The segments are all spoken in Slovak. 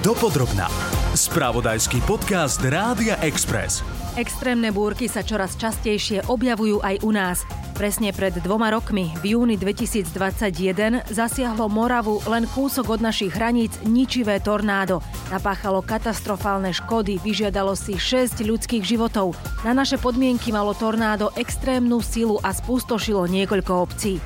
Dopodrobná. Spravodajský podcast Rádia Express. Extrémne búrky sa čoraz častejšie objavujú aj u nás. Presne pred dvoma rokmi, v júni 2021, zasiahlo Moravu len kúsok od našich hraníc ničivé tornádo. Napáchalo katastrofálne škody, vyžiadalo si 6 ľudských životov. Na naše podmienky malo tornádo extrémnu silu a spustošilo niekoľko obcí.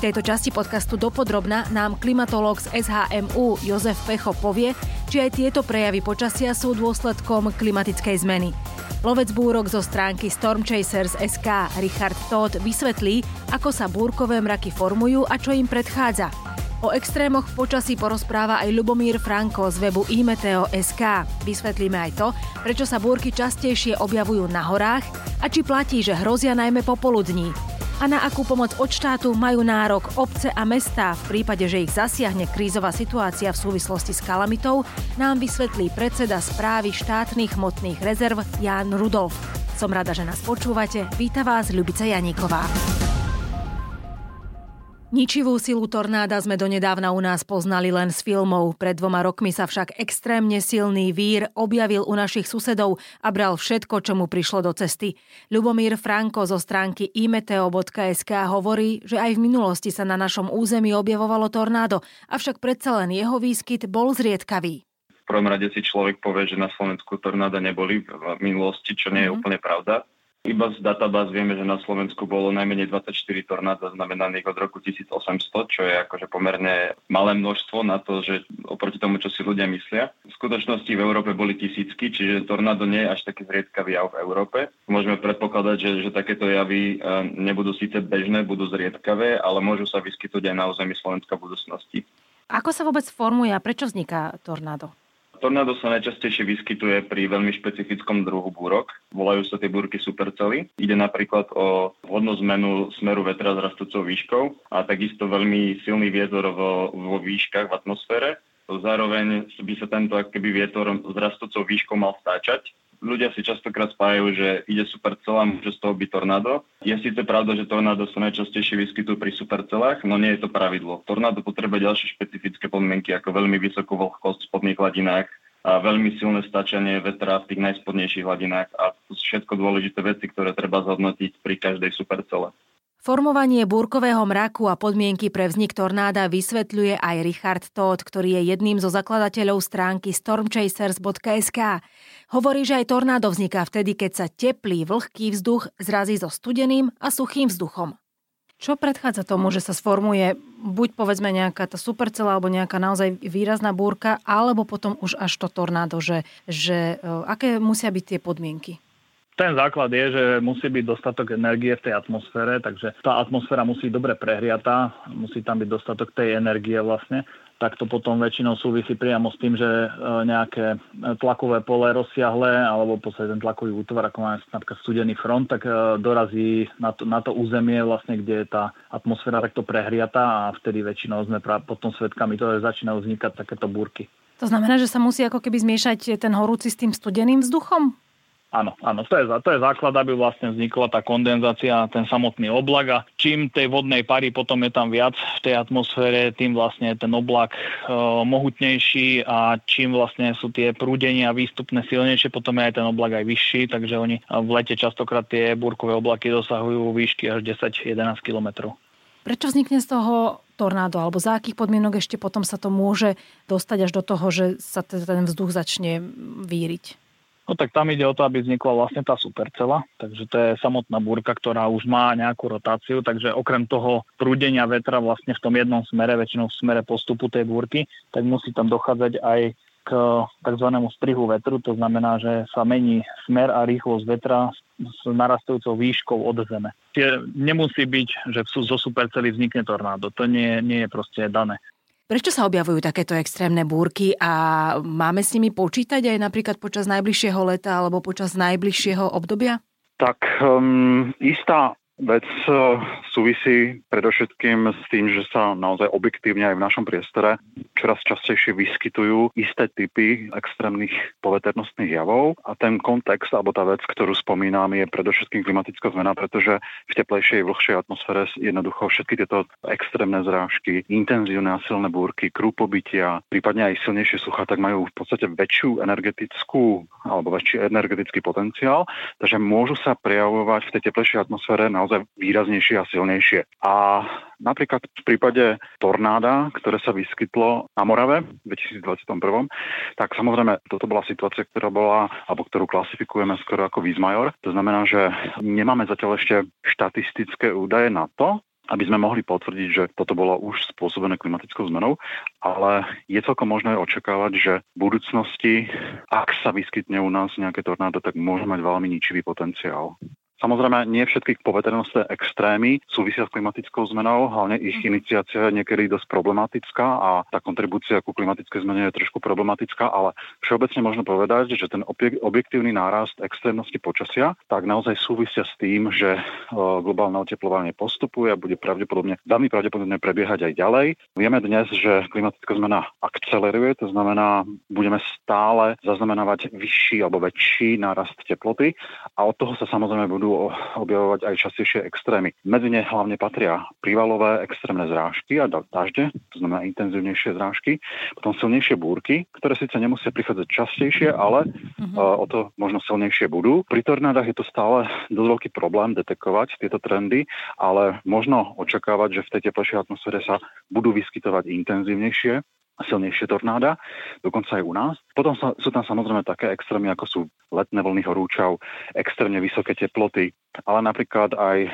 V tejto časti podcastu Dopodrobna nám klimatológ z SHMU Jozef Pecho povie, či aj tieto prejavy počasia sú dôsledkom klimatickej zmeny. Lovec búrok zo stránky SK Richard Todd vysvetlí, ako sa búrkové mraky formujú a čo im predchádza. O extrémoch v počasí porozpráva aj Lubomír Franko z webu imeteo.sk. Vysvetlíme aj to, prečo sa búrky častejšie objavujú na horách a či platí, že hrozia najmä popoludní a na akú pomoc od štátu majú nárok obce a mestá v prípade, že ich zasiahne krízová situácia v súvislosti s kalamitou, nám vysvetlí predseda správy štátnych hmotných rezerv Jan Rudolf. Som rada, že nás počúvate. Víta vás Ľubica Janíková. Ničivú silu tornáda sme donedávna u nás poznali len z filmov. Pred dvoma rokmi sa však extrémne silný vír objavil u našich susedov a bral všetko, čo mu prišlo do cesty. Ľubomír Franko zo stránky imeteo.sk hovorí, že aj v minulosti sa na našom území objavovalo tornádo, avšak predsa len jeho výskyt bol zriedkavý. V prvom rade si človek povie, že na Slovensku tornáda neboli v minulosti, čo nie je mm-hmm. úplne pravda iba z databáz vieme, že na Slovensku bolo najmenej 24 tornád zaznamenaných od roku 1800, čo je akože pomerne malé množstvo na to, že oproti tomu, čo si ľudia myslia. V skutočnosti v Európe boli tisícky, čiže tornádo nie je až taký zriedkavý jav v Európe. Môžeme predpokladať, že, že takéto javy e, nebudú síce bežné, budú zriedkavé, ale môžu sa vyskytnúť aj na území Slovenska v budúcnosti. Ako sa vôbec formuje a prečo vzniká tornádo? Tornádo sa najčastejšie vyskytuje pri veľmi špecifickom druhu búrok. Volajú sa tie búrky supercely. Ide napríklad o vhodnú zmenu smeru vetra s rastúcou výškou a takisto veľmi silný vietor vo, vo výškach v atmosfére. Zároveň by sa tento keby vietor s rastúcou výškou mal stáčať ľudia si častokrát spájajú, že ide supercela, môže z toho byť tornádo. Je síce pravda, že tornádo sa najčastejšie vyskytujú pri supercelách, no nie je to pravidlo. Tornádo potrebuje ďalšie špecifické podmienky, ako veľmi vysokú vlhkosť v spodných hladinách, a veľmi silné stačanie vetra v tých najspodnejších hladinách a všetko dôležité veci, ktoré treba zhodnotiť pri každej supercele. Formovanie búrkového mraku a podmienky pre vznik tornáda vysvetľuje aj Richard Todd, ktorý je jedným zo zakladateľov stránky stormchasers.sk. Hovorí, že aj tornádo vzniká vtedy, keď sa teplý, vlhký vzduch zrazí so studeným a suchým vzduchom. Čo predchádza tomu, že sa sformuje buď povedzme nejaká tá supercela alebo nejaká naozaj výrazná búrka, alebo potom už až to tornádo, že, že e, aké musia byť tie podmienky? Ten základ je, že musí byť dostatok energie v tej atmosfére, takže tá atmosféra musí byť dobre prehriatá, musí tam byť dostatok tej energie vlastne tak to potom väčšinou súvisí priamo s tým, že e, nejaké tlakové pole rozsiahle alebo v podstate ten tlakový útvar, ako máme napríklad studený front, tak e, dorazí na to, na to územie, vlastne, kde je tá atmosféra takto prehriatá a vtedy väčšinou sme potom svedkami toho, začínajú vznikať takéto búrky. To znamená, že sa musí ako keby zmiešať ten horúci s tým studeným vzduchom? Áno, áno, to je, to je základ, aby vlastne vznikla tá kondenzácia, ten samotný oblak a čím tej vodnej pary potom je tam viac v tej atmosfére, tým vlastne ten oblak e, mohutnejší a čím vlastne sú tie prúdenia výstupné silnejšie, potom je aj ten oblak aj vyšší, takže oni v lete častokrát tie búrkové oblaky dosahujú výšky až 10-11 km. Prečo vznikne z toho tornádo, alebo za akých podmienok ešte potom sa to môže dostať až do toho, že sa ten vzduch začne víriť? No tak tam ide o to, aby vznikla vlastne tá supercela, takže to je samotná búrka, ktorá už má nejakú rotáciu, takže okrem toho prúdenia vetra vlastne v tom jednom smere, väčšinou v smere postupu tej búrky, tak musí tam dochádzať aj k tzv. strihu vetru, to znamená, že sa mení smer a rýchlosť vetra s narastajúcou výškou od zeme. Čiže nemusí byť, že zo supercely vznikne tornádo. To nie, nie je proste dané. Prečo sa objavujú takéto extrémne búrky a máme s nimi počítať aj napríklad počas najbližšieho leta alebo počas najbližšieho obdobia? Tak um, istá Vec e, súvisí predovšetkým s tým, že sa naozaj objektívne aj v našom priestore čoraz častejšie vyskytujú isté typy extrémnych poveternostných javov. A ten kontext alebo tá vec, ktorú spomínam, je predovšetkým klimatická zmena, pretože v teplejšej, vlhšej atmosfére jednoducho všetky tieto extrémne zrážky, intenzívne a silné búrky, krúpobytia, prípadne aj silnejšie sucha, tak majú v podstate väčšiu energetickú alebo väčší energetický potenciál, takže môžu sa prejavovať v tej teplejšej atmosfére naozaj výraznejšie a silnejšie. A napríklad v prípade tornáda, ktoré sa vyskytlo na Morave v 2021, tak samozrejme toto bola situácia, ktorá bola, alebo ktorú klasifikujeme skoro ako výzmajor. To znamená, že nemáme zatiaľ ešte štatistické údaje na to, aby sme mohli potvrdiť, že toto bolo už spôsobené klimatickou zmenou, ale je celkom možné očakávať, že v budúcnosti, ak sa vyskytne u nás nejaké tornádo, tak môže mať veľmi ničivý potenciál. Samozrejme, nie všetky poveternostné extrémy súvisia s klimatickou zmenou, hlavne ich mhm. iniciácia je niekedy dosť problematická a tá kontribúcia ku klimatickej zmene je trošku problematická, ale všeobecne možno povedať, že ten objektívny nárast extrémnosti počasia tak naozaj súvisia s tým, že e, globálne oteplovanie postupuje a bude pravdepodobne, veľmi pravdepodobne prebiehať aj ďalej. Vieme dnes, že klimatická zmena akceleruje, to znamená, budeme stále zaznamenávať vyšší alebo väčší nárast teploty a od toho sa samozrejme budú objavovať aj častejšie extrémy. Medzi ne hlavne patria prívalové extrémne zrážky a dažde, to znamená intenzívnejšie zrážky, potom silnejšie búrky, ktoré síce nemusia prichádzať častejšie, ale uh-huh. uh, o to možno silnejšie budú. Pri tornádach je to stále dosť veľký problém detekovať tieto trendy, ale možno očakávať, že v tej teplejšej atmosfére sa budú vyskytovať intenzívnejšie silnejšie tornáda, dokonca aj u nás. Potom sú tam samozrejme také extrémy, ako sú letné vlny horúčav, extrémne vysoké teploty, ale napríklad aj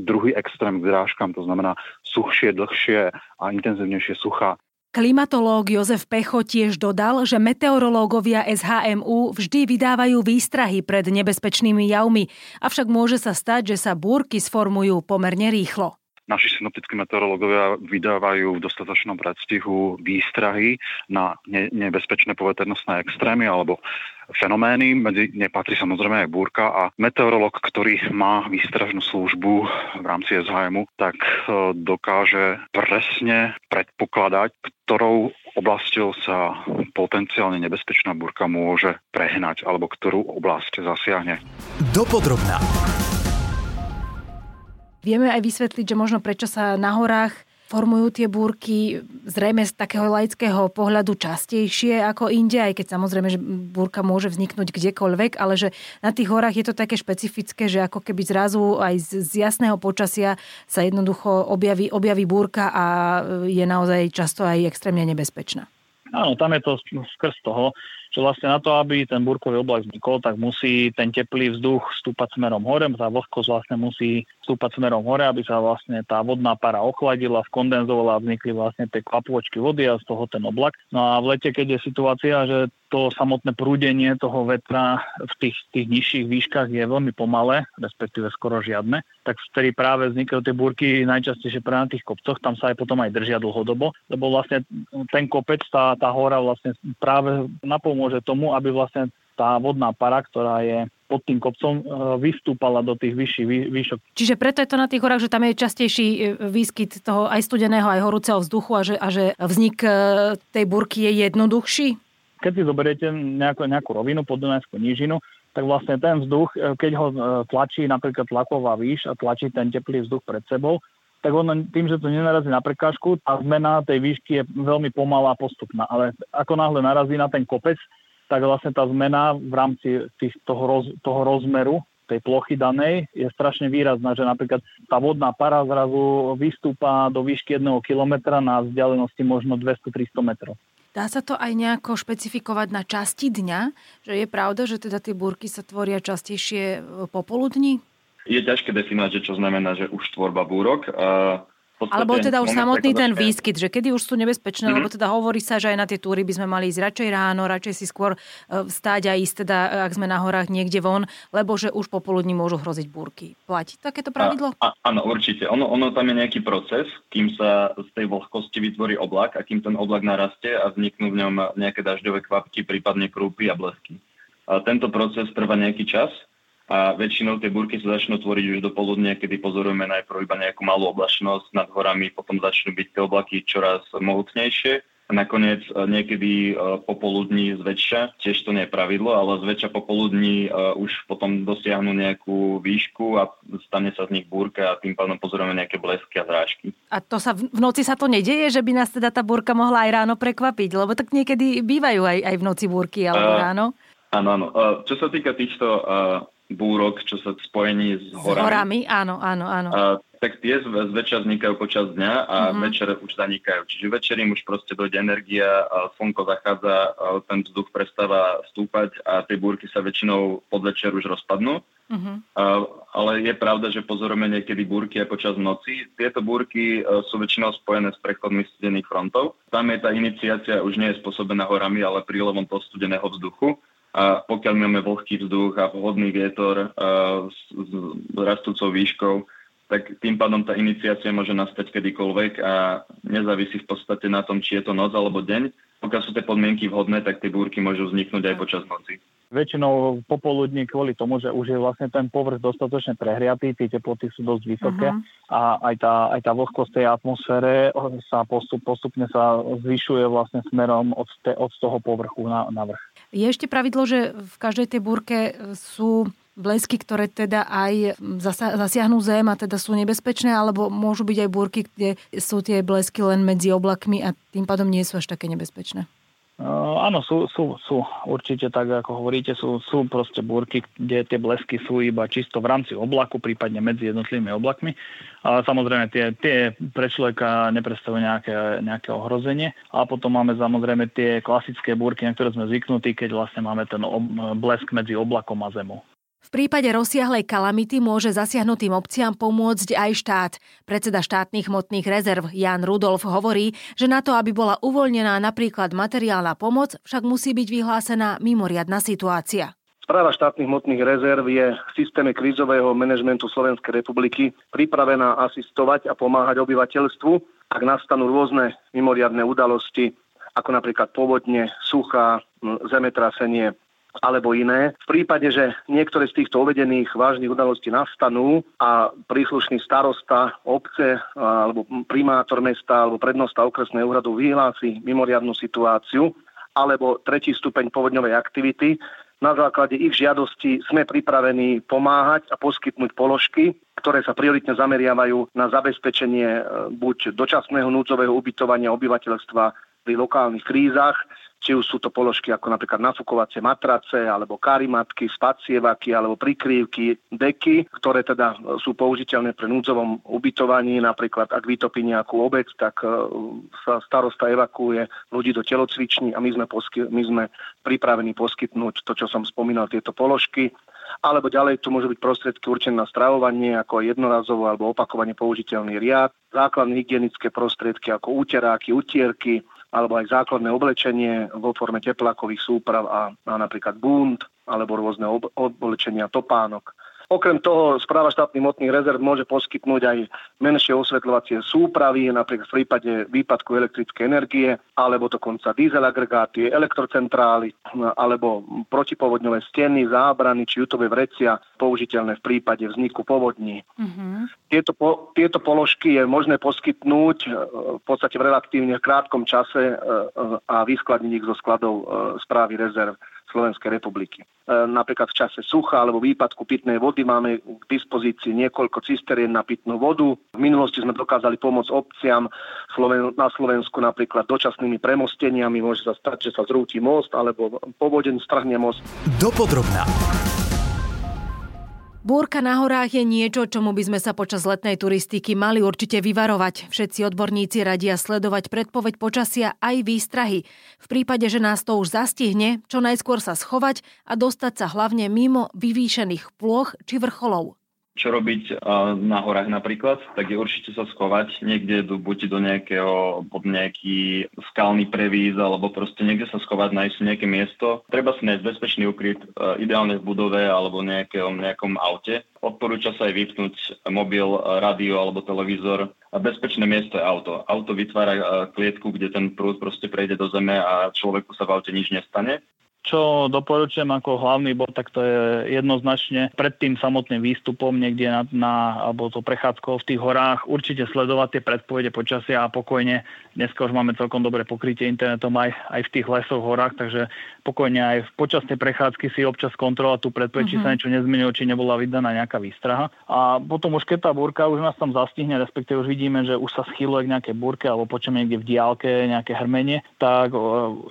druhý extrém k drážkam, to znamená suchšie, dlhšie a intenzívnejšie sucha. Klimatológ Jozef Pecho tiež dodal, že meteorológovia SHMU vždy vydávajú výstrahy pred nebezpečnými javmi, avšak môže sa stať, že sa búrky sformujú pomerne rýchlo naši synoptickí meteorológovia vydávajú v dostatočnom predstihu výstrahy na ne- nebezpečné poveternostné extrémy alebo fenomény. Medzi ne patrí samozrejme aj búrka a meteorológ, ktorý má výstražnú službu v rámci SHMu, tak e, dokáže presne predpokladať, ktorou oblasťou sa potenciálne nebezpečná búrka môže prehnať alebo ktorú oblasť zasiahne. Dopodrobná. Vieme aj vysvetliť, že možno prečo sa na horách formujú tie búrky zrejme z takého laického pohľadu častejšie ako inde, aj keď samozrejme, že búrka môže vzniknúť kdekoľvek, ale že na tých horách je to také špecifické, že ako keby zrazu aj z, z jasného počasia sa jednoducho objaví, objaví búrka a je naozaj často aj extrémne nebezpečná. Áno, tam je to skrz toho, že vlastne na to, aby ten búrkový oblak vznikol, tak musí ten teplý vzduch stúpať smerom hore, tá vlhkosť vlastne musí stúpať smerom hore, aby sa vlastne tá vodná para ochladila, skondenzovala a vznikli vlastne tie kvapôčky vody a z toho ten oblak. No a v lete, keď je situácia, že to samotné prúdenie toho vetra v tých, tých nižších výškach je veľmi pomalé, respektíve skoro žiadne, tak vtedy práve vznikajú tie búrky najčastejšie práve na tých kopcoch, tam sa aj potom aj držia dlhodobo, lebo vlastne ten kopec, tá, tá hora vlastne práve napomôže tomu, aby vlastne tá vodná para, ktorá je pod tým kopcom, e, vystúpala do tých vyšších výšok. Čiže preto je to na tých horách, že tam je častejší e, výskyt toho aj studeného, aj horúceho vzduchu a že, a že vznik e, tej burky je jednoduchší? Keď si zoberiete nejakú, nejakú rovinu, podunajskú nížinu, tak vlastne ten vzduch, keď ho tlačí napríklad tlaková výš a tlačí ten teplý vzduch pred sebou, tak on tým, že to nenarazí na prekážku, tá zmena tej výšky je veľmi pomalá a postupná. Ale ako náhle narazí na ten kopec, tak vlastne tá zmena v rámci tých, toho, roz, toho rozmeru tej plochy danej je strašne výrazná, že napríklad tá vodná para zrazu vystúpa do výšky 1 km na vzdialenosti možno 200-300 metrov. Dá sa to aj nejako špecifikovať na časti dňa? Že je pravda, že teda tie búrky sa tvoria častejšie popoludní? Je ťažké definovať, že čo znamená, že už tvorba búrok. Podstate, Alebo teda už samotný ten výskyt, že kedy už sú nebezpečné, mm-hmm. lebo teda hovorí sa, že aj na tie túry by sme mali ísť radšej ráno, radšej si skôr e, vstáť a ísť teda, ak sme na horách niekde von, lebo že už popoludní môžu hroziť búrky. Platí takéto pravidlo? A, a, áno, určite. Ono, ono tam je nejaký proces, kým sa z tej vlhkosti vytvorí oblak a kým ten oblak narastie a vzniknú v ňom nejaké dažďové kvapky, prípadne krúpy a blesky. A tento proces trvá nejaký čas a väčšinou tie búrky sa začnú tvoriť už do poludnia, kedy pozorujeme najprv iba nejakú malú oblačnosť nad horami, potom začnú byť tie oblaky čoraz mohutnejšie a nakoniec e, niekedy e, popoludní zväčša, tiež to nie je pravidlo, ale zväčša popoludní e, už potom dosiahnu nejakú výšku a stane sa z nich búrka a tým pádom pozorujeme nejaké blesky a zrážky. A to sa v noci sa to nedeje, že by nás teda tá búrka mohla aj ráno prekvapiť? Lebo tak niekedy bývajú aj, aj v noci búrky alebo uh, ráno. Áno, áno. Čo sa týka týchto uh, búrok, čo sa spojení s horami. S horami, áno, áno, áno. Uh, tak tie zväčša vznikajú počas dňa a uh-huh. večer už zanikajú. Čiže večer im už proste dojde energia, a slnko zachádza, a ten vzduch prestáva stúpať a tie búrky sa väčšinou podvečer už rozpadnú. Uh-huh. A, ale je pravda, že pozorujeme niekedy búrky aj počas noci. Tieto búrky uh, sú väčšinou spojené s prechodmi studených frontov. Tam je tá iniciácia už nie je spôsobená horami, ale prílevom toho studeného vzduchu. A pokiaľ máme vlhký vzduch a vhodný vietor s, s rastúcou výškou, tak tým pádom tá iniciácia môže nastať kedykoľvek a nezávisí v podstate na tom, či je to noc alebo deň. Pokiaľ sú tie podmienky vhodné, tak tie búrky môžu vzniknúť aj počas noci. Väčšinou popoludní kvôli tomu, že už je vlastne ten povrch dostatočne prehriatý, tie teploty sú dosť vysoké uh-huh. a aj tá, aj tá vlhkosť tej atmosfére sa postup, postupne sa zvyšuje vlastne smerom od, te, od toho povrchu na, na vrch. Je ešte pravidlo, že v každej tej búrke sú blesky, ktoré teda aj zasiahnu zem a teda sú nebezpečné, alebo môžu byť aj búrky, kde sú tie blesky len medzi oblakmi a tým pádom nie sú až také nebezpečné? Áno, sú, sú, sú určite tak, ako hovoríte, sú, sú proste búrky, kde tie blesky sú iba čisto v rámci oblaku, prípadne medzi jednotlivými oblakmi. Ale samozrejme tie, tie pre človeka nepredstavujú nejaké, nejaké ohrozenie. A potom máme samozrejme tie klasické búrky, na ktoré sme zvyknutí, keď vlastne máme ten ob, blesk medzi oblakom a zemou. V prípade rozsiahlej kalamity môže zasiahnutým obciam pomôcť aj štát. Predseda štátnych hmotných rezerv Jan Rudolf hovorí, že na to, aby bola uvoľnená napríklad materiálna pomoc, však musí byť vyhlásená mimoriadna situácia. Správa štátnych hmotných rezerv je v systéme krízového manažmentu Slovenskej republiky pripravená asistovať a pomáhať obyvateľstvu, ak nastanú rôzne mimoriadne udalosti, ako napríklad povodne, suchá, zemetrasenie, alebo iné. V prípade, že niektoré z týchto uvedených vážnych udalostí nastanú a príslušný starosta obce alebo primátor mesta alebo prednosta okresného úradu vyhlási mimoriadnu situáciu alebo tretí stupeň povodňovej aktivity, na základe ich žiadosti sme pripravení pomáhať a poskytnúť položky, ktoré sa prioritne zameriavajú na zabezpečenie e, buď dočasného núdzového ubytovania obyvateľstva pri lokálnych krízach, či už sú to položky ako napríklad nafúkovacie matrace, alebo karimatky, spacievaky, alebo prikrývky, deky, ktoré teda sú použiteľné pre núdzovom ubytovaní. Napríklad, ak vytopí nejakú obec, tak e, sa starosta evakuuje ľudí do telocviční a my sme, posky, my sme pripravení poskytnúť to, čo som spomínal, tieto položky alebo ďalej tu môžu byť prostriedky určené na stravovanie ako jednorazovo alebo opakovane použiteľný riad, základné hygienické prostriedky ako úteráky, utierky, alebo aj základné oblečenie vo forme teplákových súprav a, a napríklad bund alebo rôzne ob, oblečenia topánok. Okrem toho správa štátnych motných rezerv môže poskytnúť aj menšie osvetľovacie súpravy, napríklad v prípade výpadku elektrickej energie, alebo dokonca diesel agregáty, elektrocentrály, alebo protipovodňové steny, zábrany či jutové vrecia použiteľné v prípade vzniku povodní. Uh-huh. Tieto, po, tieto položky je možné poskytnúť e, v podstate v relatívne krátkom čase e, e, a vyskladniť ich zo skladov správy rezerv. Slovenskej republiky. E, napríklad v čase sucha alebo výpadku pitnej vody máme k dispozícii niekoľko cisterien na pitnú vodu. V minulosti sme dokázali pomôcť obciam na Slovensku napríklad dočasnými premosteniami. Môže sa stať, že sa zrúti most alebo povodeň strhne most. Dopodrobná. Búrka na horách je niečo, čomu by sme sa počas letnej turistiky mali určite vyvarovať. Všetci odborníci radia sledovať predpoveď počasia aj výstrahy. V prípade, že nás to už zastihne, čo najskôr sa schovať a dostať sa hlavne mimo vyvýšených plôch či vrcholov čo robiť na horách napríklad, tak je určite sa schovať niekde do, buď do nejakého, pod nejaký skalný prevíz, alebo proste niekde sa schovať, nájsť si nejaké miesto. Treba si nájsť bezpečný ukryt, ideálne v budove alebo nejakom, nejakom aute. Odporúča sa aj vypnúť mobil, rádio alebo televízor. A bezpečné miesto je auto. Auto vytvára klietku, kde ten prúd proste prejde do zeme a človeku sa v aute nič nestane. Čo doporučujem ako hlavný bod, tak to je jednoznačne pred tým samotným výstupom niekde na, na alebo to prechádzkou v tých horách určite sledovať tie predpovede počasia a pokojne. Dneska už máme celkom dobré pokrytie internetom aj, aj v tých lesoch, horách, takže pokojne aj v počas tej prechádzky si občas kontrolovať tú predpoveď, uh-huh. či sa mhm. niečo nezmenilo, či nebola vydaná nejaká výstraha. A potom už keď tá búrka už nás tam zastihne, respektíve už vidíme, že už sa schýluje k nejakej búrke alebo počujeme niekde v diálke nejaké hrmenie, tak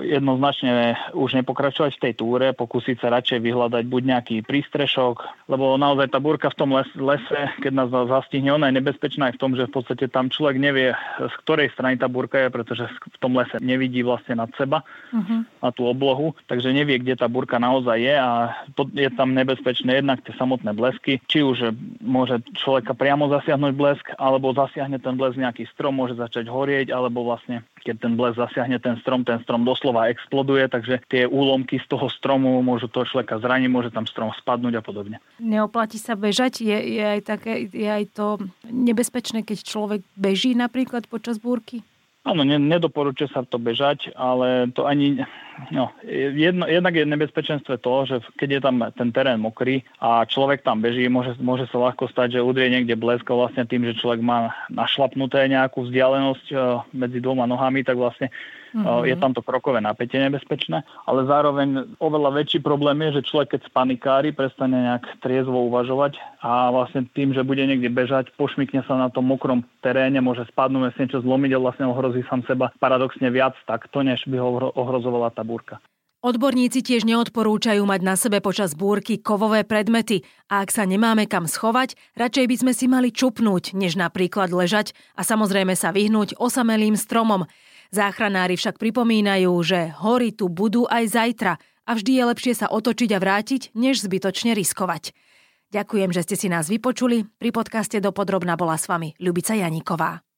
jednoznačne už nepokračuje pokračovať v tej túre, pokúsiť sa radšej vyhľadať buď nejaký prístrešok, lebo naozaj tá búrka v tom les, lese, keď nás zastihne, ona je nebezpečná aj v tom, že v podstate tam človek nevie, z ktorej strany tá búrka je, pretože v tom lese nevidí vlastne nad seba uh-huh. na tú oblohu, takže nevie, kde tá búrka naozaj je a je tam nebezpečné jednak tie samotné blesky, či už môže človeka priamo zasiahnuť blesk, alebo zasiahne ten blesk nejaký strom, môže začať horieť, alebo vlastne keď ten blesk zasiahne ten strom, ten strom doslova exploduje, takže tie úlomky z toho stromu môžu toho človeka zraniť, môže tam strom spadnúť a podobne. Neoplatí sa bežať? Je, je, aj také, je aj to nebezpečné, keď človek beží napríklad počas búrky? Áno, nedoporučuje sa to bežať, ale to ani... No, jedno, jednak je nebezpečenstve to, že keď je tam ten terén mokrý a človek tam beží, môže, môže sa ľahko stať, že udrie niekde blesk vlastne tým, že človek má našlapnuté nejakú vzdialenosť eh, medzi dvoma nohami, tak vlastne Mm-hmm. Je tam to krokové napätie nebezpečné, ale zároveň oveľa väčší problém je, že človek keď spanikári, prestane nejak triezvo uvažovať a vlastne tým, že bude niekde bežať, pošmikne sa na tom mokrom teréne, môže spadnúť, si niečo zlomiť a vlastne ohrozí sám seba paradoxne viac takto, než by ho ohrozovala tá búrka. Odborníci tiež neodporúčajú mať na sebe počas búrky kovové predmety a ak sa nemáme kam schovať, radšej by sme si mali čupnúť, než napríklad ležať a samozrejme sa vyhnúť osamelým stromom. Záchranári však pripomínajú, že hory tu budú aj zajtra a vždy je lepšie sa otočiť a vrátiť, než zbytočne riskovať. Ďakujem, že ste si nás vypočuli. Pri podcaste Dopodrobna bola s vami Ľubica Janíková.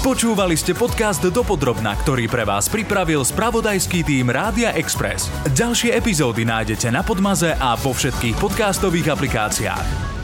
Počúvali ste podcast Dopodrobna, ktorý pre vás pripravil spravodajský tým Rádia Express. Ďalšie epizódy nájdete na Podmaze a vo všetkých podcastových aplikáciách.